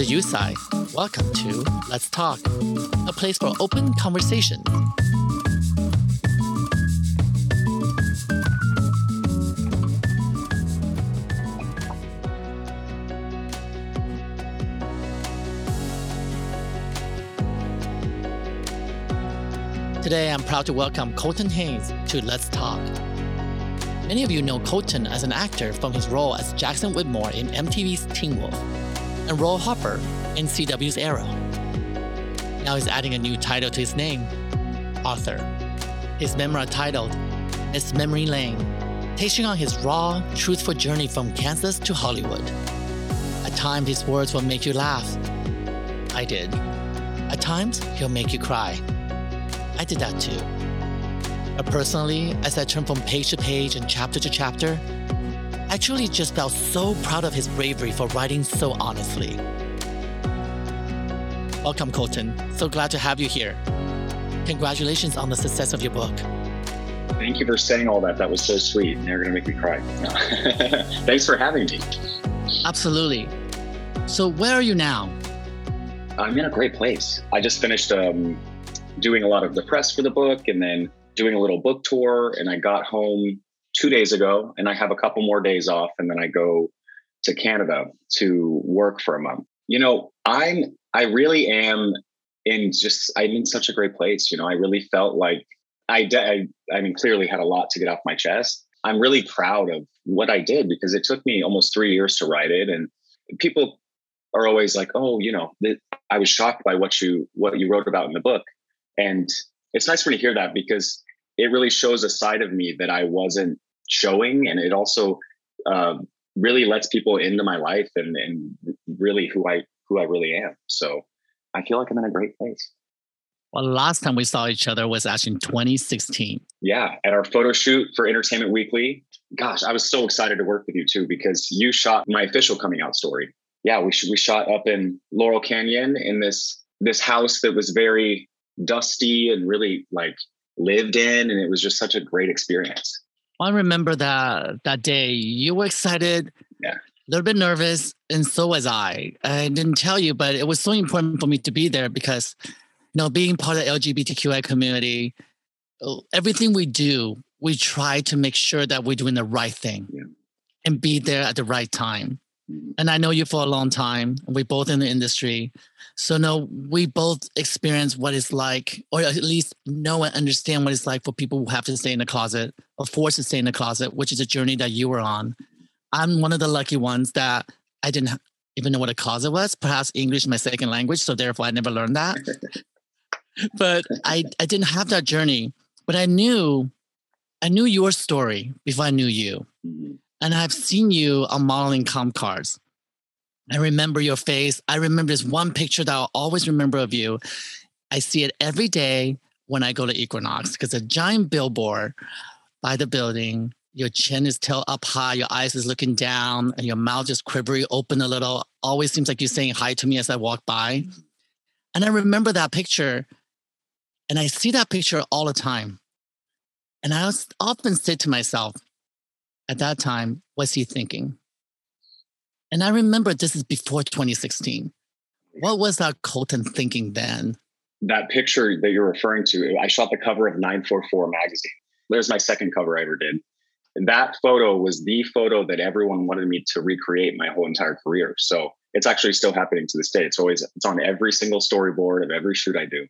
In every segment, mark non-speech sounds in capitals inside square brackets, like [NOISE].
is Yu Tsai. Welcome to Let's Talk, a place for open conversation. Today, I'm proud to welcome Colton Haynes to Let's Talk. Many of you know Colton as an actor from his role as Jackson Whitmore in MTV's Teen Wolf and Roy Harper in CW's Arrow. Now he's adding a new title to his name, author. His memoir titled Miss Memory Lane, takes on his raw, truthful journey from Kansas to Hollywood. At times, his words will make you laugh. I did. At times, he'll make you cry. I did that too. But personally, as I turned from page to page and chapter to chapter, I truly just felt so proud of his bravery for writing so honestly. Welcome, Colton. So glad to have you here. Congratulations on the success of your book. Thank you for saying all that. That was so sweet. Now you're going to make me cry. [LAUGHS] Thanks for having me. Absolutely. So, where are you now? I'm in a great place. I just finished um, doing a lot of the press for the book and then doing a little book tour and I got home two days ago and I have a couple more days off and then I go to Canada to work for a month. You know, I'm I really am in just I'm in such a great place. You know, I really felt like I I, I mean clearly had a lot to get off my chest. I'm really proud of what I did because it took me almost 3 years to write it and people are always like, "Oh, you know, I was shocked by what you what you wrote about in the book." And it's nice for me to hear that because it really shows a side of me that I wasn't showing, and it also uh, really lets people into my life and and really who I who I really am. So I feel like I'm in a great place. Well, last time we saw each other was actually in 2016. Yeah, at our photo shoot for Entertainment Weekly. Gosh, I was so excited to work with you too because you shot my official coming out story. Yeah, we we shot up in Laurel Canyon in this this house that was very dusty and really like lived in and it was just such a great experience i remember that that day you were excited yeah a little bit nervous and so was i i didn't tell you but it was so important for me to be there because you know being part of the lgbtqi community oh, everything we do we try to make sure that we're doing the right thing yeah. and be there at the right time. And i know you for a long time We're both in the industry so no, we both experience what it's like, or at least know and understand what it's like for people who have to stay in the closet or forced to stay in the closet, which is a journey that you were on. I'm one of the lucky ones that I didn't even know what a closet was. Perhaps English is my second language, so therefore I never learned that. [LAUGHS] but I, I didn't have that journey. But I knew I knew your story before I knew you. Mm-hmm. And I've seen you on modeling comp cards. I remember your face. I remember this one picture that I'll always remember of you. I see it every day when I go to Equinox because a giant billboard by the building. Your chin is tilt up high, your eyes is looking down, and your mouth just quivery open a little. Always seems like you're saying hi to me as I walk by. And I remember that picture, and I see that picture all the time. And I often say to myself, at that time, what's he thinking? And I remember this is before 2016. What was that Colton thinking then? That picture that you're referring to, I shot the cover of 944 magazine. There's my second cover I ever did. And that photo was the photo that everyone wanted me to recreate my whole entire career. So it's actually still happening to this day. It's always it's on every single storyboard of every shoot I do.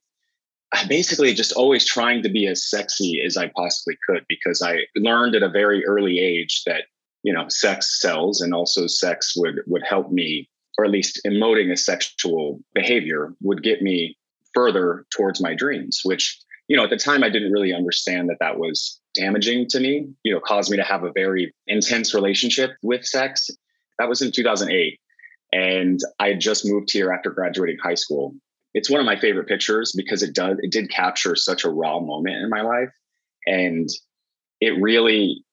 Basically just always trying to be as sexy as I possibly could because I learned at a very early age that you know sex sells and also sex would would help me or at least emoting a sexual behavior would get me further towards my dreams which you know at the time i didn't really understand that that was damaging to me you know caused me to have a very intense relationship with sex. That was in 2008 and i had just moved here after graduating high school it's one of my favorite pictures because it does it did capture such a raw moment in my life and it really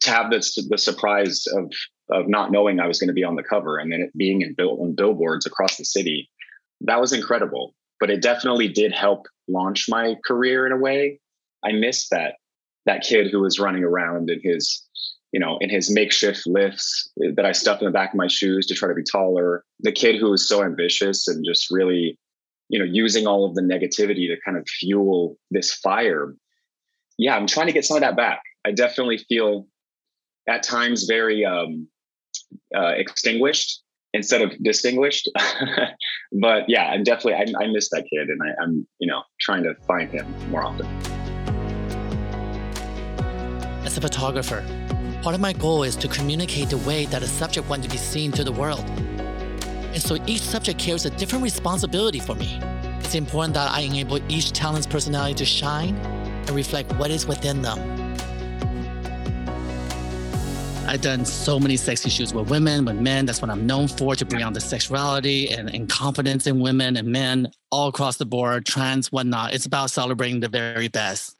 to have this the surprise of of not knowing I was going to be on the cover and then it being in bill on billboards across the city, that was incredible. But it definitely did help launch my career in a way. I missed that that kid who was running around in his you know, in his makeshift lifts that I stuffed in the back of my shoes to try to be taller. The kid who was so ambitious and just really, you know, using all of the negativity to kind of fuel this fire. Yeah, I'm trying to get some of that back. I definitely feel at times very um, uh, extinguished instead of distinguished. [LAUGHS] but yeah, I'm definitely I, I miss that kid, and I, I'm you know trying to find him more often. As a photographer, part of my goal is to communicate the way that a subject wants to be seen to the world. And so each subject carries a different responsibility for me. It's important that I enable each talent's personality to shine and reflect what is within them. I've done so many sexy shoots with women, with men. That's what I'm known for to bring out the sexuality and, and confidence in women and men all across the board, trans, whatnot. It's about celebrating the very best.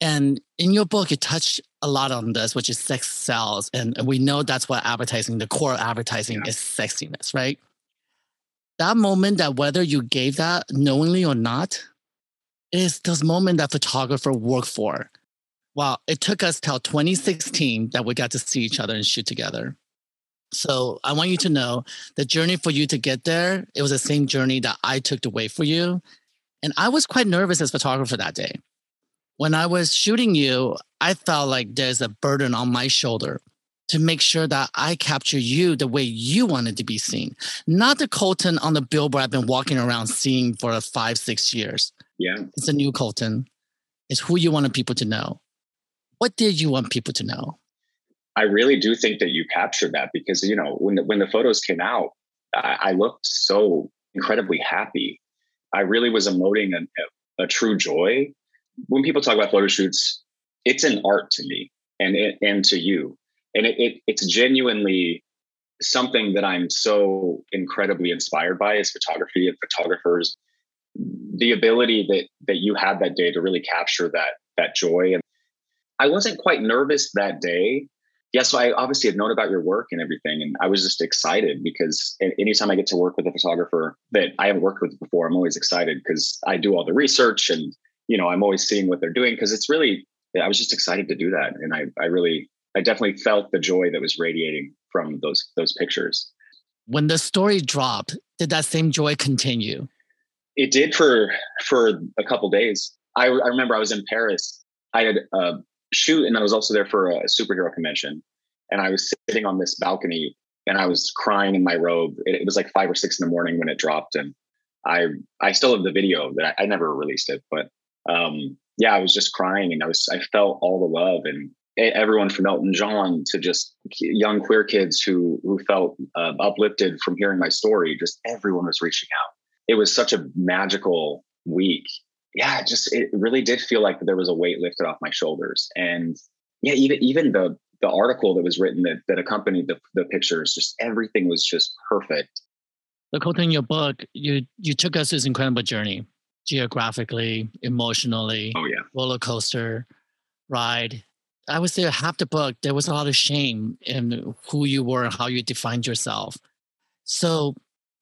And in your book, you touch a lot on this, which is sex sells. And we know that's what advertising, the core of advertising yeah. is sexiness, right? That moment that whether you gave that knowingly or not, is this moment that photographer worked for well, it took us till 2016 that we got to see each other and shoot together. So I want you to know the journey for you to get there, it was the same journey that I took to wait for you. And I was quite nervous as photographer that day. When I was shooting you, I felt like there's a burden on my shoulder to make sure that I capture you the way you wanted to be seen, not the Colton on the billboard I've been walking around seeing for five, six years. Yeah. It's a new Colton. It's who you wanted people to know. What did you want people to know? I really do think that you captured that because you know when the, when the photos came out, I, I looked so incredibly happy. I really was emoting a, a, true joy. When people talk about photo shoots, it's an art to me and and to you, and it, it it's genuinely something that I'm so incredibly inspired by is photography and photographers. The ability that that you had that day to really capture that that joy and I wasn't quite nervous that day. Yeah, so I obviously had known about your work and everything, and I was just excited because anytime I get to work with a photographer that I haven't worked with before, I'm always excited because I do all the research and you know I'm always seeing what they're doing because it's really I was just excited to do that, and I I really I definitely felt the joy that was radiating from those those pictures. When the story dropped, did that same joy continue? It did for for a couple days. I, I remember I was in Paris. I had a shoot, and I was also there for a superhero convention. And I was sitting on this balcony and I was crying in my robe. It, it was like five or six in the morning when it dropped, and I I still have the video that I, I never released it, but um, yeah, I was just crying and I was I felt all the love and everyone from Elton John to just young queer kids who who felt uh, uplifted from hearing my story. Just everyone was reaching out. It was such a magical week, yeah, it just it really did feel like there was a weight lifted off my shoulders. And yeah, even even the the article that was written that that accompanied the the pictures, just everything was just perfect. The cool thing in your book, you you took us this incredible journey, geographically, emotionally. Oh yeah, roller coaster ride. I would say half the book there was a lot of shame in who you were and how you defined yourself. So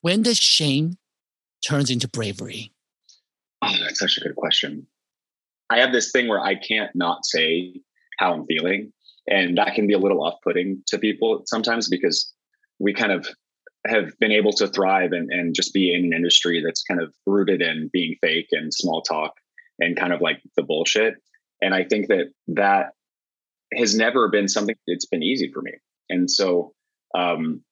when does shame turns into bravery? Oh, that's such a good question. I have this thing where I can't not say how I'm feeling. And that can be a little off putting to people sometimes because we kind of have been able to thrive and, and just be in an industry that's kind of rooted in being fake and small talk and kind of like the bullshit. And I think that that has never been something that's been easy for me. And so um,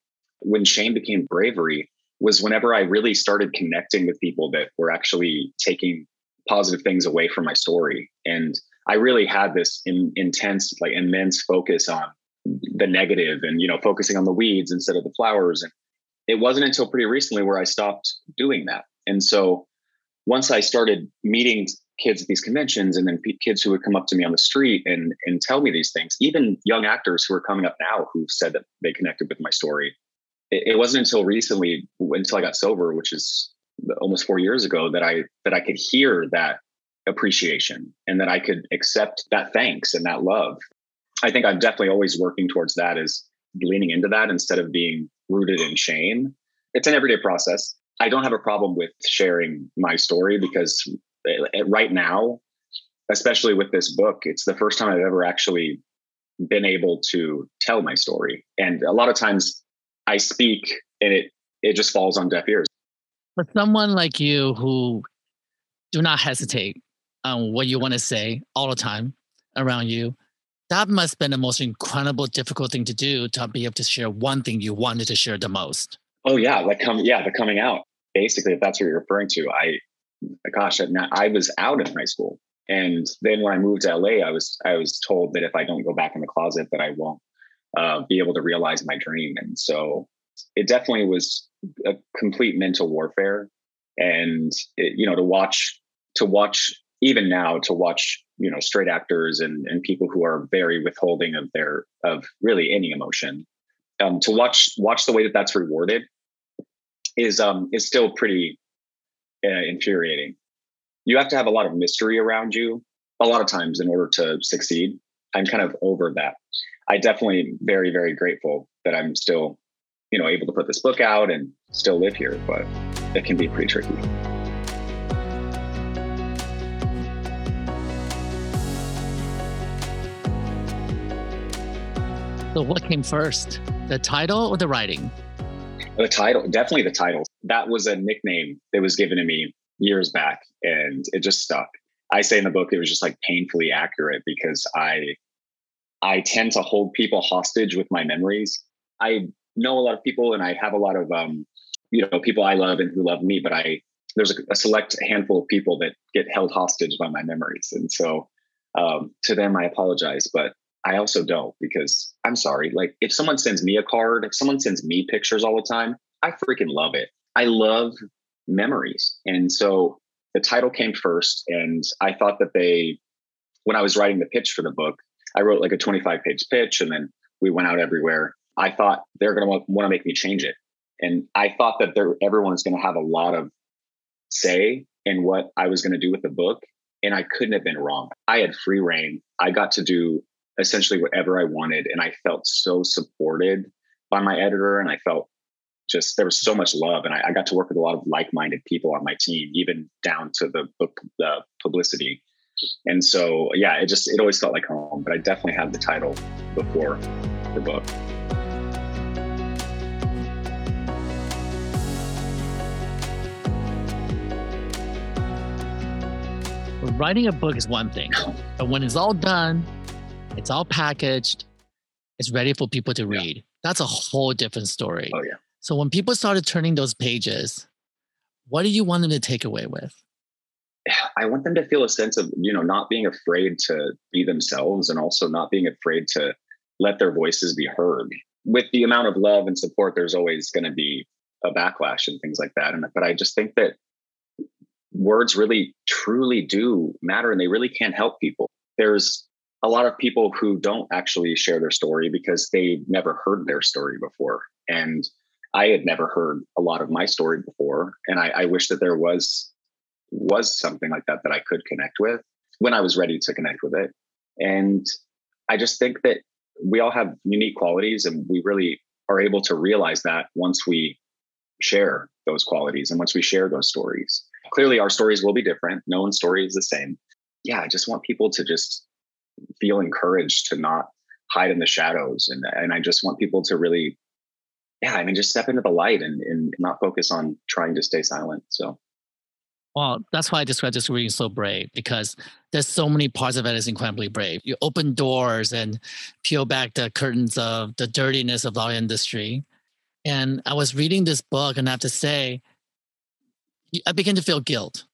when shame became bravery, was whenever I really started connecting with people that were actually taking positive things away from my story. And I really had this in, intense, like immense focus on the negative and, you know, focusing on the weeds instead of the flowers. And it wasn't until pretty recently where I stopped doing that. And so once I started meeting kids at these conventions and then kids who would come up to me on the street and, and tell me these things, even young actors who are coming up now who said that they connected with my story it, it wasn't until recently, until I got sober, which is almost four years ago, that I that I could hear that appreciation and that I could accept that thanks and that love. I think I'm definitely always working towards that is leaning into that instead of being rooted in shame. It's an everyday process. I don't have a problem with sharing my story because Uh, right now, especially with this book, it's the first time I've ever actually been able to tell my story. And a lot of times I speak and it it just falls on deaf ears. For someone like you who do not hesitate on what you want to say all the time around you, that must have been the most incredible, difficult thing to do to be able to share one thing you wanted to share the most. Oh yeah, like come yeah, the coming out. Basically, if that's what you're referring to, I gosh, I was out in high school. And then when I moved to LA, I was I was told that if I don't go back in the closet, that I won't uh, be able to realize my dream. And so it definitely was a complete mental warfare. And it, you know, to watch to watch even now to watch you know straight actors and and people who are very withholding of their of really any emotion um, to watch watch the way that that's rewarded is um is still pretty uh, infuriating you have to have a lot of mystery around you a lot of times in order to succeed i'm kind of over that i definitely very very grateful that i'm still you know able to put this book out and still live here but it can be pretty tricky So, what came first, the title or the writing? The title, definitely the title. That was a nickname that was given to me years back, and it just stuck. I say in the book it was just like painfully accurate because I I tend to hold people hostage with my memories. I know a lot of people, and I have a lot of um, you know people I love and who love me, but I there's a, a select handful of people that get held hostage by my memories, and so um, to them I apologize. But I also don't because I'm sorry. Like if someone sends me a card, if someone sends me pictures all the time, I freaking love it. I love memories. And so the title came first. And I thought that they, when I was writing the pitch for the book, I wrote like a 25 page pitch and then we went out everywhere. I thought they're going to want to make me change it. And I thought that there, everyone's going to have a lot of say in what I was going to do with the book. And I couldn't have been wrong. I had free reign. I got to do essentially whatever I wanted. And I felt so supported by my editor. And I felt just there was so much love. And I, I got to work with a lot of like minded people on my team, even down to the book, the publicity. And so, yeah, it just, it always felt like home. But I definitely had the title before the book. Writing a book is one thing, but when it's all done, it's all packaged. It's ready for people to read. Yeah. That's a whole different story. Oh, yeah. So when people started turning those pages, what do you want them to take away with? I want them to feel a sense of, you know, not being afraid to be themselves and also not being afraid to let their voices be heard. With the amount of love and support, there's always going to be a backlash and things like that. And but I just think that words really truly do matter and they really can help people. There's a lot of people who don't actually share their story because they never heard their story before. And I had never heard a lot of my story before. And I, I wish that there was was something like that that I could connect with when I was ready to connect with it. And I just think that we all have unique qualities and we really are able to realize that once we share those qualities and once we share those stories. Clearly our stories will be different. No one's story is the same. Yeah, I just want people to just feel encouraged to not hide in the shadows. And, and I just want people to really, yeah, I mean, just step into the light and, and not focus on trying to stay silent. So. Well, that's why I describe this reading so brave because there's so many parts of it is incredibly brave. You open doors and peel back the curtains of the dirtiness of our industry. And I was reading this book, and I have to say, I begin to feel guilt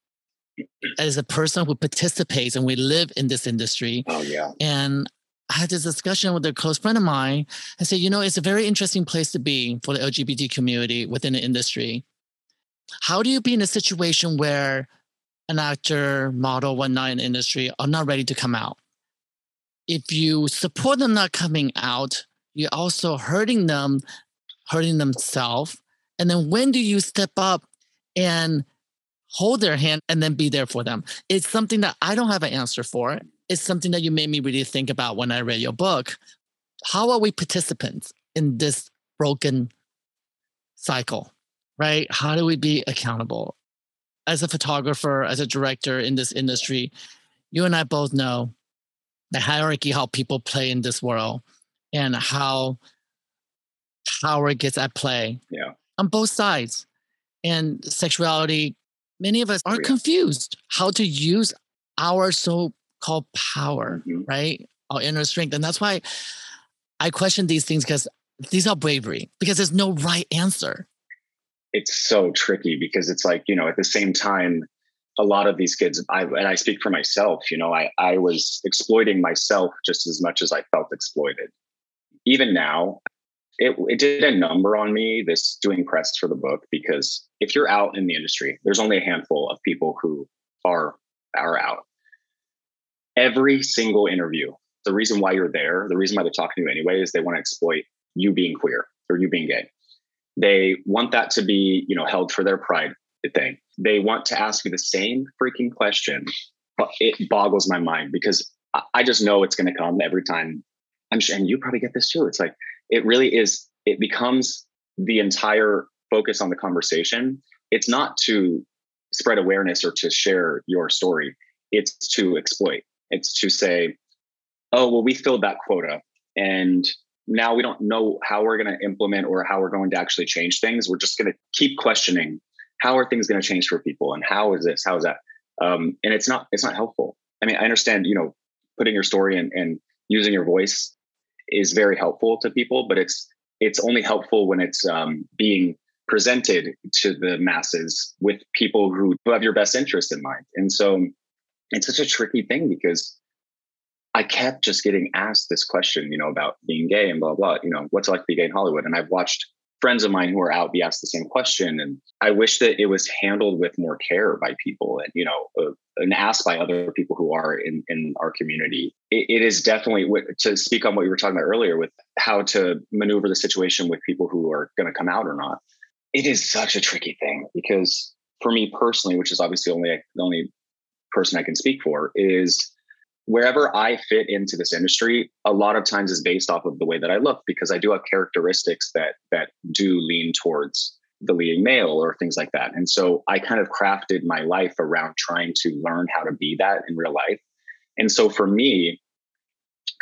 as a person who participates and we live in this industry. Oh yeah. And I had this discussion with a close friend of mine. I said, you know, it's a very interesting place to be for the LGBT community within the industry. How do you be in a situation where an actor, model, whatnot in the industry are not ready to come out? If you support them not coming out, you're also hurting them, hurting themselves. And then when do you step up and hold their hand and then be there for them. It's something that I don't have an answer for. It's something that you made me really think about when I read your book. How are we participants in this broken cycle, right? How do we be accountable? As a photographer, as a director in this industry, you and I both know the hierarchy, how people play in this world, and how power gets at play. Yeah. On both sides. And sexuality, many of us are confused how to use our so called power, Mhm. right? Our inner strength. And that's why I question these things because these are bravery, because there's no right answer. it's so tricky because it's like you know at the same time a lot of these kids I, and i speak for myself you know I, I was exploiting myself just as much as i felt exploited even now it, it did a number on me this doing press for the book because if you're out in the industry there's only a handful of people who are are out every single interview. The reason why you're there the reason why they're talking to you anyway is they want to exploit you being queer or you being gay. They want that to be you know held for their pride thing. They want to ask you the same freaking question but it boggles my mind because I- just know it's going to come every time. I'm sure and you probably get this too. It's like it really is it becomes the entire focus on the conversation. It's not to spread awareness or to share your story. It's to exploit it's to say oh well we filled that quota and now we don't know how we're going to implement or how we're going to actually change things. We're just going to keep questioning how are things going to change for people and how is this, how is that? Um, and it's not it's not helpful. I mean, I understand you know putting your story and, and using your voice is very helpful to people, but it's it's only helpful when it's um, being presented to the masses with people who, who have your best interest in mind. And so it's such a tricky thing because I kept just getting asked this question, you know, about being gay and blah, blah, you know, what's it like to be gay in Hollywood? And I've watched friends of mine who are out be asked the same question. And I wish that it was handled with more care by people and, you know, uh, and asked by other people who are in, in our community. It, it is definitely to speak on what you were talking about earlier with how to maneuver the situation with people who are going to come out or not. It is such a tricky thing because for me personally, which is obviously only the only person I can speak for, is wherever I fit into this industry, a lot of times is based off of the way that I look because I do have characteristics that that do lean towards the leading male or things like that. And so I kind of crafted my life around trying to learn how to be that in real life. And so for me,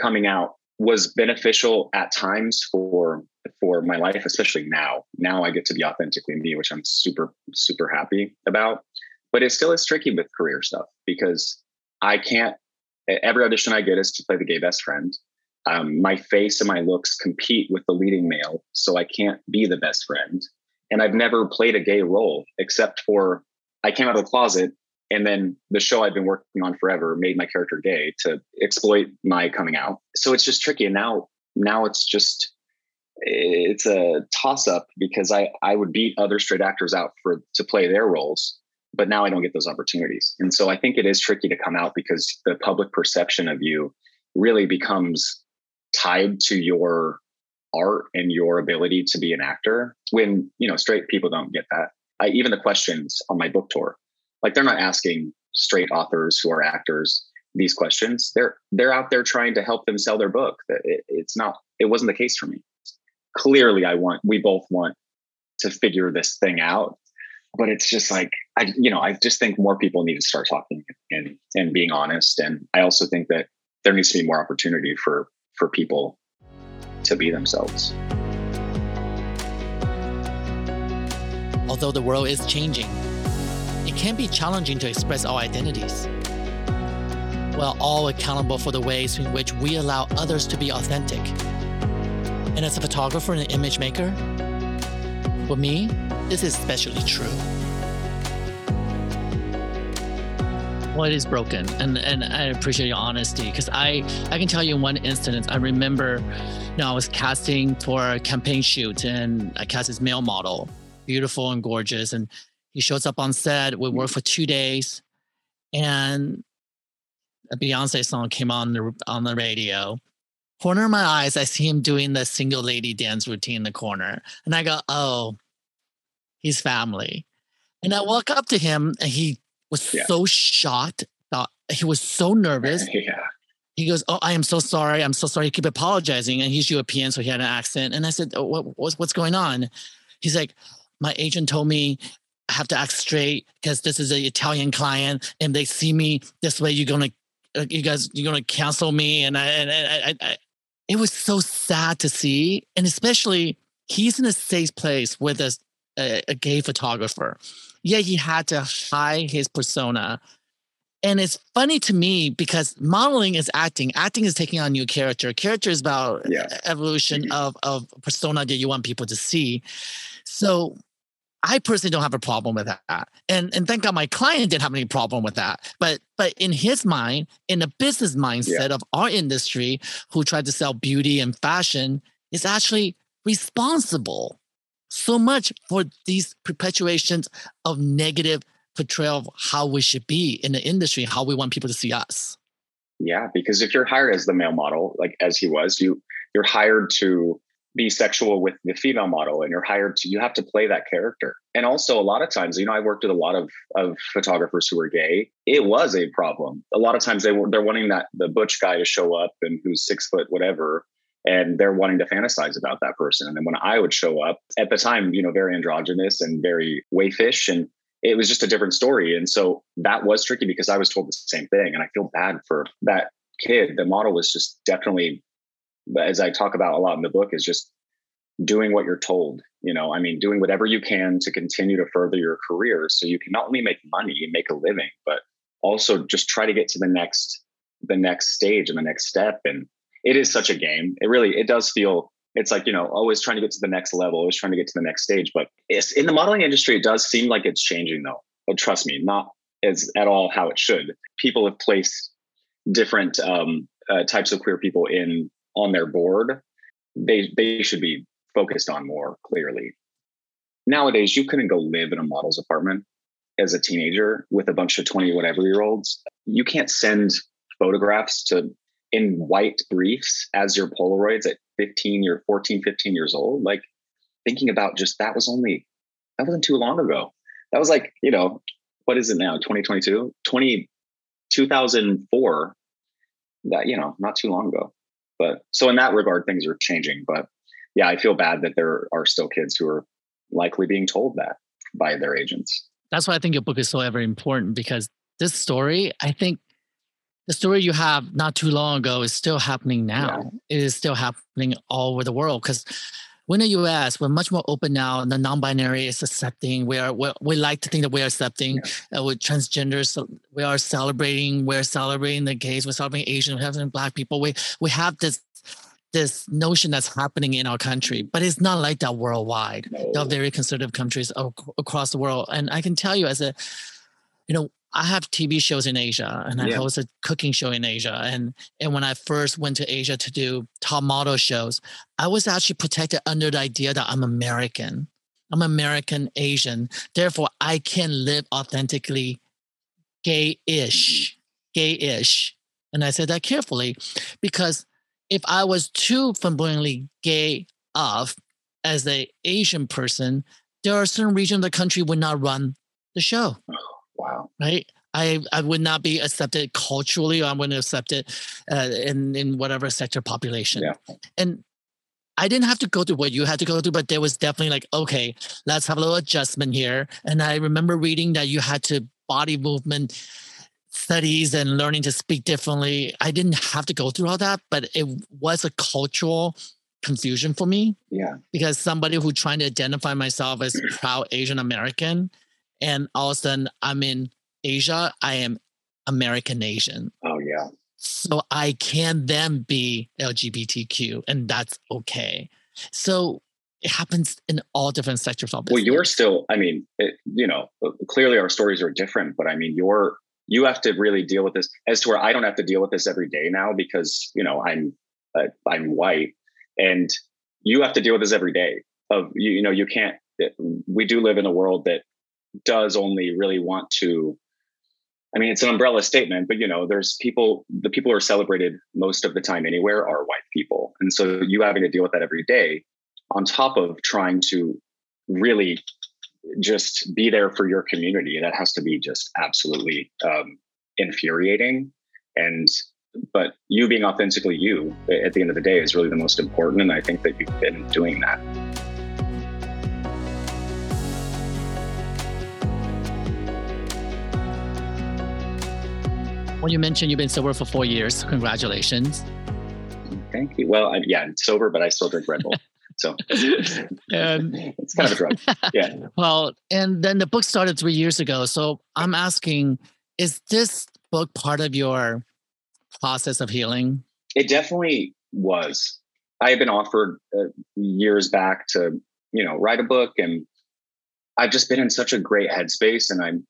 coming out was beneficial at times for for my life, especially now. Now I get to be authentically me, which I'm super, super happy about. But it still is tricky with career stuff because I can't every audition I get is to play the gay best friend. Um, my face and my looks compete with the leading male, so I can't be the best friend. And I've never played a gay role except for I came out of the closet, and then the show I've been working on forever made my character gay to exploit my coming out. So it's just tricky. And now, now it's just it's a toss up because I I would beat other straight actors out for to play their roles but now I don't get those opportunities. And so I think it is tricky to come out because the public perception of you really becomes tied to your art and your ability to be an actor when, you know, straight people don't get that. I, even the questions on my book tour, like they're not asking straight authors who are actors these questions. They're they're out there trying to help them sell their book. It, it's not it wasn't the case for me. Clearly I want we both want to figure this thing out but it's just like I, you know, I just think more people need to start talking and and being honest. And I also think that there needs to be more opportunity for for people to be themselves. Although the world is changing, it can be challenging to express our identities. We're all accountable for the ways in which we allow others to be authentic. And as a photographer and an image maker, for me, this is especially true. Well, it is broken, and and I appreciate your honesty because I I can tell you one instance I remember, you know, I was casting for a campaign shoot and I cast this male model, beautiful and gorgeous, and he shows up on set. We work for two days, and a Beyonce song came on the on the radio. Corner of my eyes, I see him doing the single lady dance routine in the corner, and I go, "Oh, he's family." And I walk up to him, and he was Yeah. so shocked. Uh, he was so nervous. [LAUGHS] yeah. He goes, "Oh, I am so sorry. I'm so sorry." He kept apologizing, and he's European, so he had an accent. And I said, oh, what, what's, "What's going on?" He's like, "My agent told me I have to act straight because this is an Italian client, and they see me this way. You're gonna you guys you're gonna cancel me and I and I, I, I it was so sad to see and especially he's in a safe place with a, a, a gay photographer. Yeah he had to hide his persona. And it's funny to me because modeling is acting. Acting is taking on new character. Character is about Yeah. evolution Mhm. of of persona that you want people to see. So i personally don't have a problem with that. And and thank god my client didn't have any problem with that. But but in his mind in the business mindset of our industry who tried to sell beauty and fashion is actually responsible so much for these perpetuations of negative portrayal of how we should be in the industry, how we want people to see us. Yeah, because if you're hired as the male model, like as he was, you you're hired to be sexual with the female model, and you're hired to you have to play that character. And also, a lot of times, you know, I worked with a lot of of photographers who were gay. It was a problem. A lot of times, they were they're wanting that the butch guy to show up and who's six foot whatever, and they're wanting to fantasize about that person. And then when I would show up at the time, you know, very androgynous and very wayfish and it was just a different story. And so that was tricky because I was told the same thing. And I feel bad for that kid. The model was just definitely, as I talk about a lot in the book, is just doing what you're told. You know, I mean, doing whatever you can to continue to further your career so you can not only make money and make a living, but also just try to get to the next the next stage and the next step. And it is such a game. It really it does feel it's like you know always trying to get to the next level always trying to get to the next stage. But in the modeling industry it does seem like it's changing though. But trust me not as at all how it should. People have placed different um, uh, types of queer people in on their board. They they should be focused on more clearly. Nowadays you couldn't go live in a model's apartment as a teenager with a bunch of 20 whatever year olds. You can't send photographs to in white briefs as your polaroids at 15 you're 14 15 years old like thinking about just that was only that wasn't too long ago. That was like you know what is it now 2022 20 2004 that you know not too long ago. But so in that regard things are changing but yeah i feel bad that there are still kids who are likely being told that by their agents. That's why I think your book is so ever important because this story, I think the story you have not too long ago is still happening now. It is still happening all over the world because we're in the US, we're much more open now. And the non-binary is accepting. We are we're, we like to think that we're accepting. Uh, with transgenders, so we are celebrating. We're celebrating the gays. We're celebrating Asian. We're celebrating Black people. We we have this this notion that's happening in our country, but it's not like that worldwide. There are very conservative countries ac- across the world, and I can tell you as a, you know, I have TV shows in Asia, and I Yeah. host a cooking show in Asia, and and when I first went to Asia to do top model shows, I was actually protected under the idea that I'm American. I'm American Asian, therefore I can live authentically gay-ish, mm-hmm. gay-ish, and I said that carefully because if I was too flamboyantly gay of as a Asian person, there are certain regions of the country would not run the show, uh-huh. Wow right? I, I would not be accepted culturally or I wouldn't accept it uh, in, in whatever sector population. Yeah. And I didn't have to go through what you had to go through, but there was definitely like, okay, let's have a little adjustment here. And I remember reading that you had to body movement studies and learning to speak differently. I didn't have to go through all that, but it was a cultural confusion for me yeah because somebody who trying to identify myself as proud Asian American, and all of a sudden I'm in Asia, I am American Asian. oh yeah So I can then be LGBTQ, and that's okay. So it happens in all different sectors of well you're still i mean it, you know clearly our stories are different but i mean you're you have to really deal with this as to where i don't have to deal with this every day now because you know i'm uh, i'm white and you have to deal with this every day of you, you know you can't we do live in a world that does only really want to i mean it's an umbrella statement but you know there's people the people who are celebrated most of the time anywhere are white people. And so you having to deal with that every day on top of trying to really just be there for your community that has to be just absolutely um, infuriating. And but you being authentically you at the end of the day is really the most important and i think that you've been doing that Well, you mentioned you've been sober for four years. Congratulations. Thank you. Well, I, yeah, I'm sober, but I still drink Red Bull. So and, [LAUGHS] [LAUGHS] it's kind of a drug. Yeah. Well, and then the book started three years ago. So I'm asking, is this book part of your process of healing? It definitely was. I had been offered uh, years back to, you know, write a book, and I've just been in such a great headspace, and I'm.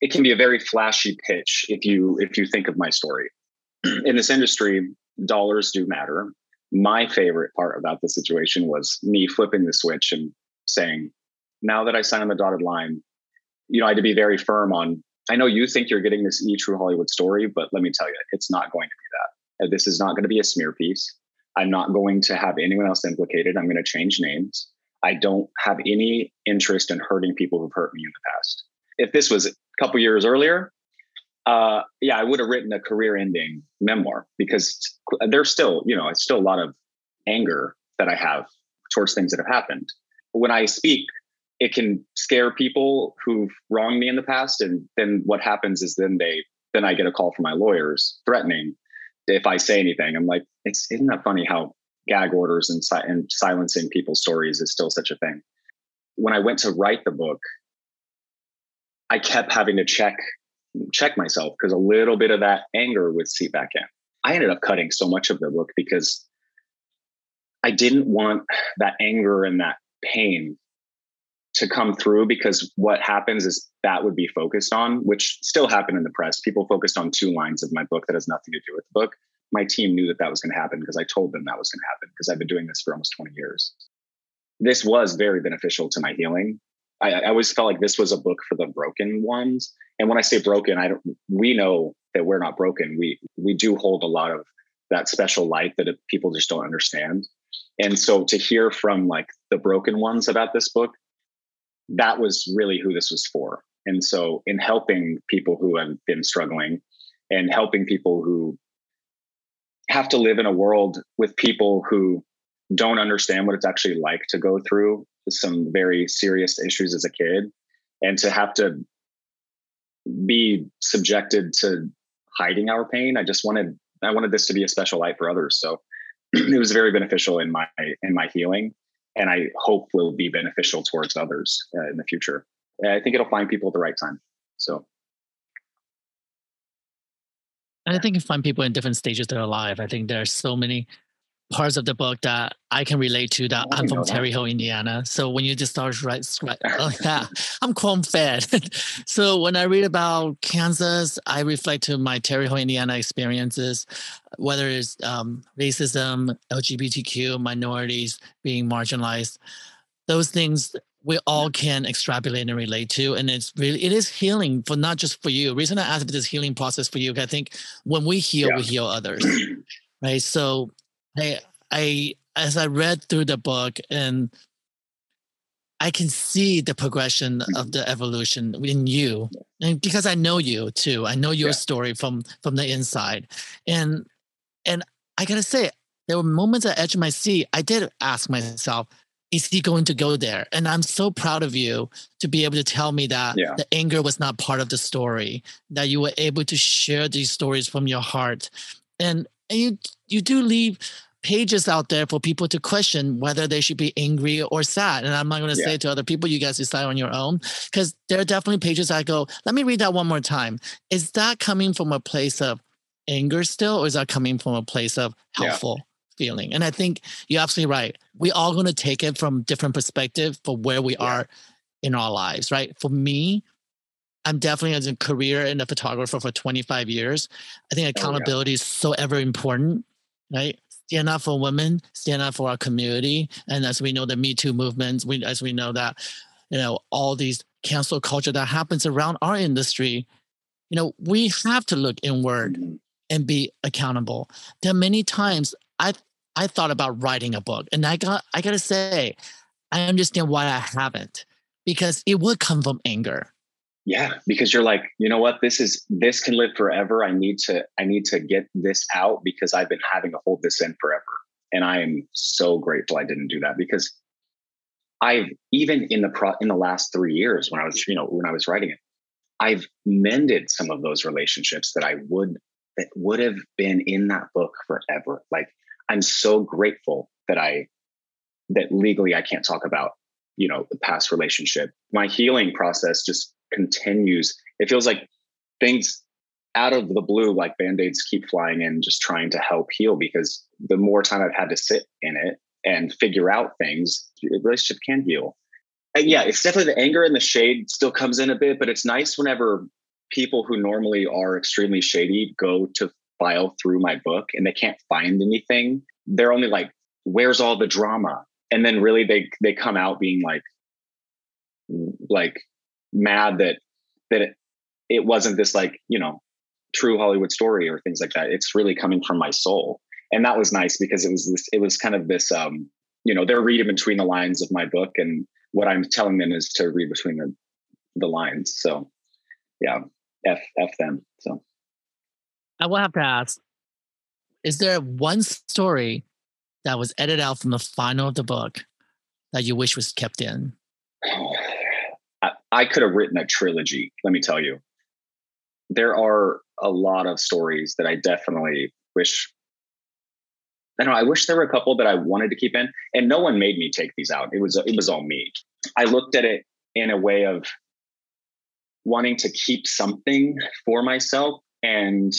It can be a very flashy pitch if you if you think of my story. in this industry, dollars do matter. My favorite part about the situation was me flipping the switch and saying, "Now that I sign on the dotted line, you know, I had to be very firm on I know you think you're getting this E True Hollywood story, but let me tell you, it's not going to be that. Uh, this is not going to be a smear piece. I'm not going to have anyone else implicated. I'm going to change names. I don't have any interest in hurting people who've hurt me in the past. If this was couple years earlier, uh, yeah, I would have written a career-ending memoir because there's still, you know, it's still a lot of anger that I have towards things that have happened. When I speak it can scare people who've wronged me in the past and then what happens is then they then i get a call from my lawyers threatening if i say anything i'm like it's isn't that funny how gag orders and, si- and silencing people's stories is still such a thing when i went to write the book i kept having to check check myself because a little bit of that anger would seep back in i ended up cutting so much of the book because i didn't want that anger and that pain to come through because what happens is that would be focused on, which still happened in the press. People focused on two lines of my book that has nothing to do with the book. My team knew that that was going to happen because I told them that was going to happen because I've been doing this for almost 20 years. This was very beneficial to my healing. I, I always felt like this was a book for the broken ones. And when I say broken, I don't, we know that we're not broken. We we do hold a lot of that special light that people just don't understand. And so to hear from like the broken ones about this book that was really who this was for. And so, in helping people who have been struggling and helping people who have to live in a world with people who don't understand what it's actually like to go through some very serious issues as a kid and to have to be subjected to hiding our pain i just wanted i wanted this to be a special light for others so [CLEARS THROAT] it was very beneficial in my in my healing and I hope will be beneficial towards others uh, in the future. I think it'll find people at the right time. So. And I think you find people in different stages of their life. I think there are so many parts of the book that I can relate to that I'm from Terre Haute, Indiana. So when you just start right, right oh yeah, I'm corn fed. [LAUGHS] so when I read about Kansas, I reflect to my Terre Haute, Indiana experiences, whether it's um, racism, LGBTQ, minorities being marginalized, those things we all can extrapolate and relate to. And it's really, it is healing for not just for you. The reason I asked if this healing process for you, I think when we heal, yeah. we heal others. [CLEARS THROAT] right. So I, I, as I read through the book and I can see the progression of mm-hmm. the evolution in you, and because I know you too, I know your yeah. story from from the inside, and and I gotta say, there were moments at edge of my seat. I did ask myself, is he going to go there? And I'm so proud of you to be able to tell me that yeah. the anger was not part of the story, that you were able to share these stories from your heart, and and you you do leave pages out there for people to question whether they should be angry or sad. And I'm not going to yeah. say to other people, you guys decide on your own, because there are definitely pages I go, let me read that one more time. Is that coming from a place of anger still, or is that coming from a place of helpful? Yeah. feeling and i think you're absolutely right we all going to take it from different perspective for where we yeah. are in our lives right for me I'm definitely as a career and a photographer for 25 years. I think accountability oh, yeah. is so ever important, right? Stand up for women, stand up for our community. And as we know, the Me Too movements, we, as we know that, you know, all these cancel culture that happens around our industry, you know, we have to look inward mm-hmm. and be accountable. There are many times I I thought about writing a book, and I got I gotta say, I understand why I haven't because it would come from anger yeah because you're like you know what this is this can live forever i need to i need to get this out because i've been having to hold this in forever and i am so grateful i didn't do that because i've even in the pro in the last three years when i was you know when i was writing it i've mended some of those relationships that i would that would have been in that book forever. Like I'm so grateful that I that legally I can't talk about, you know, the past relationship. My healing process just continues. It feels like things out of the blue, like band-aids keep flying in, just trying to help heal because the more time I've had to sit in it and figure out things, the relationship can heal. And yeah, it's definitely the anger and the shade still comes in a bit, but it's nice whenever people who normally are extremely shady go to file through my book and they can't find anything. They're only like, where's all the drama? And then really they they come out being like like mad that that it, it wasn't this like, you know, true Hollywood story or things like that. It's really coming from my soul. And that was nice because it was this it was kind of this um, you know, they're reading between the lines of my book and what I'm telling them is to read between the the lines. So yeah, F F them. So I will have to ask, is there one story that was edited out from the final of the book that you wish was kept in? I, I could have written a trilogy, let me tell you. There are a lot of stories that I definitely wish I don't know. I wish there were a couple that I wanted to keep in, and no one made me take these out. It was it was all me. I looked at it in a way of wanting to keep something for myself, and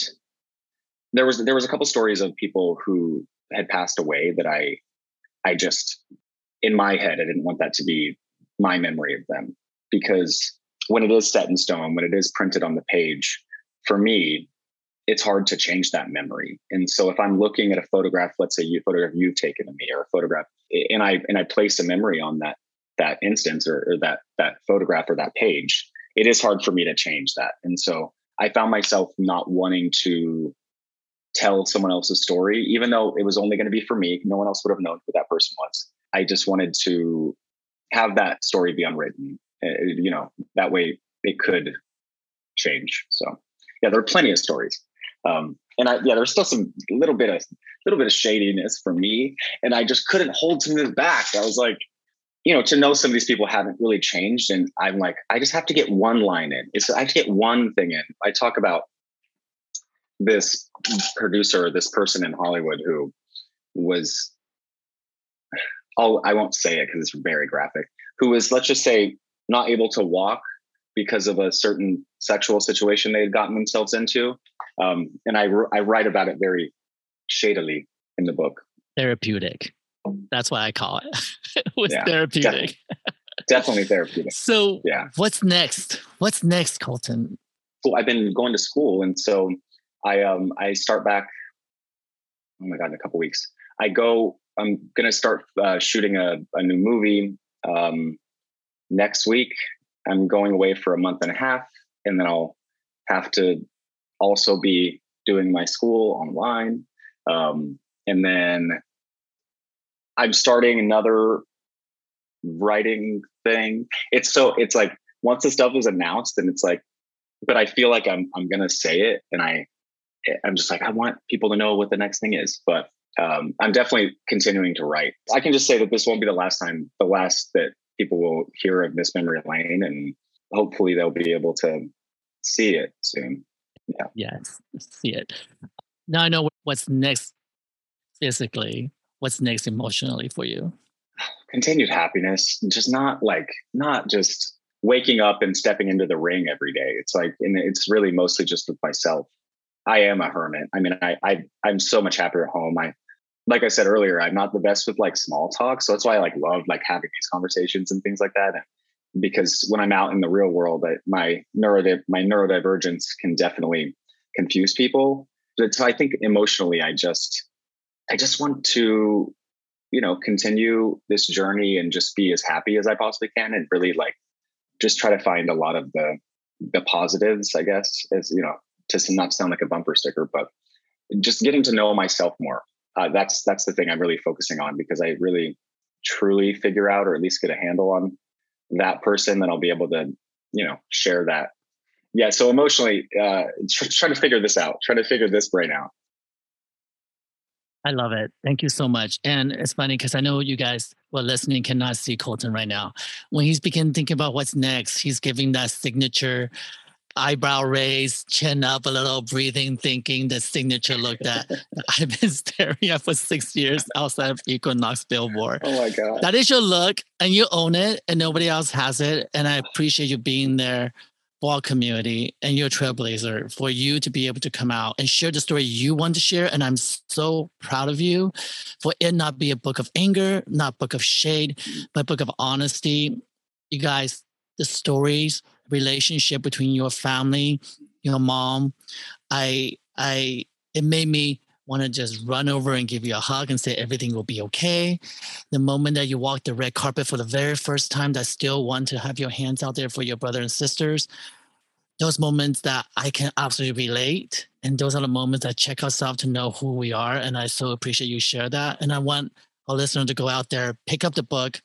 there was there was a couple stories of people who had passed away that I I just in my head I didn't want that to be my memory of them because when it is set in stone, when it is printed on the page, for me, it's hard to change that memory. And so if I'm looking at a photograph, let's say you photograph you've taken of me or a photograph, and I and I place a memory on that that instance or, or that that photograph or that page, it is hard for me to change that. And so I found myself not wanting to tell someone else's story, even though it was only going to be for me. No one else would have known who that person was. I just wanted to have that story be unwritten. Uh, you know, that way it could change. So, yeah, there are plenty of stories. Um, and I, yeah, there's still some little bit of little bit of shadiness for me, and I just couldn't hold some of this back. I was like, you know, to know some of these people haven't really changed, and I'm like, I just have to get one line in. It's I have to get one thing in. I talk about this producer, this person in Hollywood who was, I'll, I won't say it because it's very graphic, who was, let's just say, not able to walk because of a certain sexual situation they had gotten themselves into. Um, and I, I write about it very shadily in the book. Therapeutic. That's why I call it. [LAUGHS] it was yeah, therapeutic. definitely therapeutic. [LAUGHS] So, yeah. what's next? What's next, Colton? Well, I've been going to school, and so I um I start back. Oh my god, in a couple weeks. I go. I'm gonna start uh, shooting a, a new movie um, next week. I'm going away for a month and a half, and then I'll have to also be doing my school online. Um, and then I'm starting another writing thing. It's so it's like once the stuff is announced, and it's like, but I feel like I'm I'm gonna say it, and I I'm just like, I want people to know what the next thing is. But um, I'm definitely continuing to write. I can just say that this won't be the last time, the last that people will hear of Miss Memory Lane, and hopefully they'll be able to see it soon. Yeah. Yes, see it. Now I know what's next physically. What's next emotionally for you? Continued happiness, just not like not just waking up and stepping into the ring every day. It's like, and it's really mostly just with myself. I am a hermit. I mean, I, I I'm so much happier at home. I like I said earlier, I'm not the best with like small talk. So that's why I like love like having these conversations and things like that. And because when I'm out in the real world, I, my neuro my neurodivergence can definitely confuse people. But so I think emotionally, I just I just want to, you know, continue this journey and just be as happy as I possibly can and really like just try to find a lot of the the positives, I guess, as you know, to not sound like a bumper sticker, but just getting to know myself more. Uh, that's that's the thing I'm really focusing on because I really truly figure out or at least get a handle on that person, then I'll be able to, you know, share that. Yeah. So emotionally, uh, [LAUGHS] try to figure this out. trying to figure this brain out. I love it. Thank you so much. And it's funny because I know you guys well listening cannot see Colton right now. When he's beginning thinking about what's next, he's giving that signature eyebrow raised, chin up a little, breathing, thinking the signature look that [LAUGHS] I've been staring at for six years outside of Equinox Billboard. Oh my God. That is your look, and you own it, and nobody else has it. And I appreciate you being there for our community and you're a trailblazer for you to be able to come out and share the story you want to share. And I'm so proud of you for it not be a book of anger, not book of shade, but book of honesty. You guys, the stories, relationship between your family, your mom, I, I, it made me want to just run over and give you a hug and say everything will be okay. The moment that you walk the red carpet for the very first time, that still want to have your hands out there for your brother and sisters. Those moments that I can absolutely relate. And those are the moments that check ourselves to know who we are. And I so appreciate you share that. And I want our listener to go out there, pick up the book,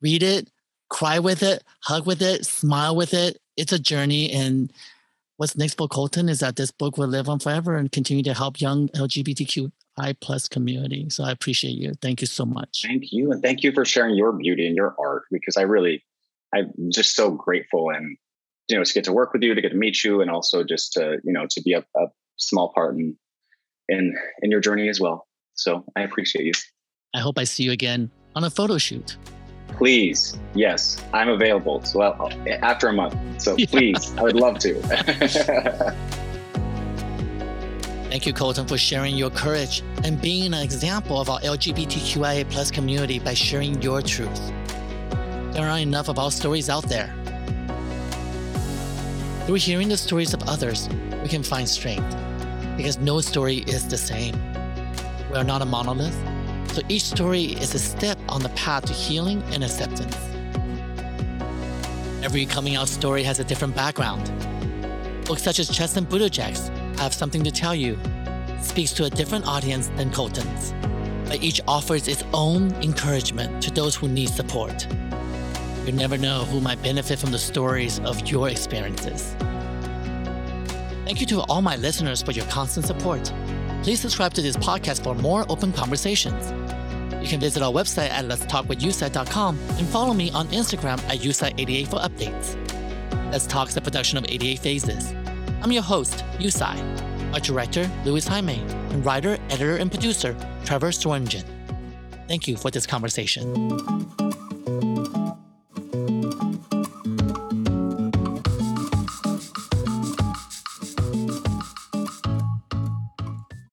read it, cry with it, hug with it, smile with it. It's a journey. And what's next for Colton is that this book will live on forever and continue to help young LGBTQI plus community. So I appreciate you. Thank you so much. Thank you. And thank you for sharing your beauty and your art because I really, I'm just so grateful and, you know, to get to work with you, to get to meet you, and also just to, you know, to be a, a small part in, in, in your journey as well. So I appreciate you. I hope I see you again on a photo shoot please yes i'm available. So well, after a month. So [LAUGHS] yeah. please i would love to. [LAUGHS] Thank you colton for sharing your courage and being an example of our lgbtqia plus community by sharing your truth. There aren't enough of our stories out there. Through hearing the stories of others we can find strength because no story is the same. We are not a monolith so each story is a step on the path to healing and acceptance. Every coming out story has a different background. Books such as Chasten Buttigieg's have something to tell you, speaks to a different audience than Colton's, but each offers its own encouragement to those who need support. You never know who might benefit from the stories of your experiences. Thank you to all my listeners for your constant support. Please subscribe to this podcast for more open conversations. You can visit our website at letstalkwithyutsai.com and follow me on Instagram at yutsai88 for updates. Let's Talk a production of 88 Phases. I'm your host, Yu Tsai. Our director, Louis Jaime, and writer, editor, and producer, Trevor Swearingen. Thank you for this conversation.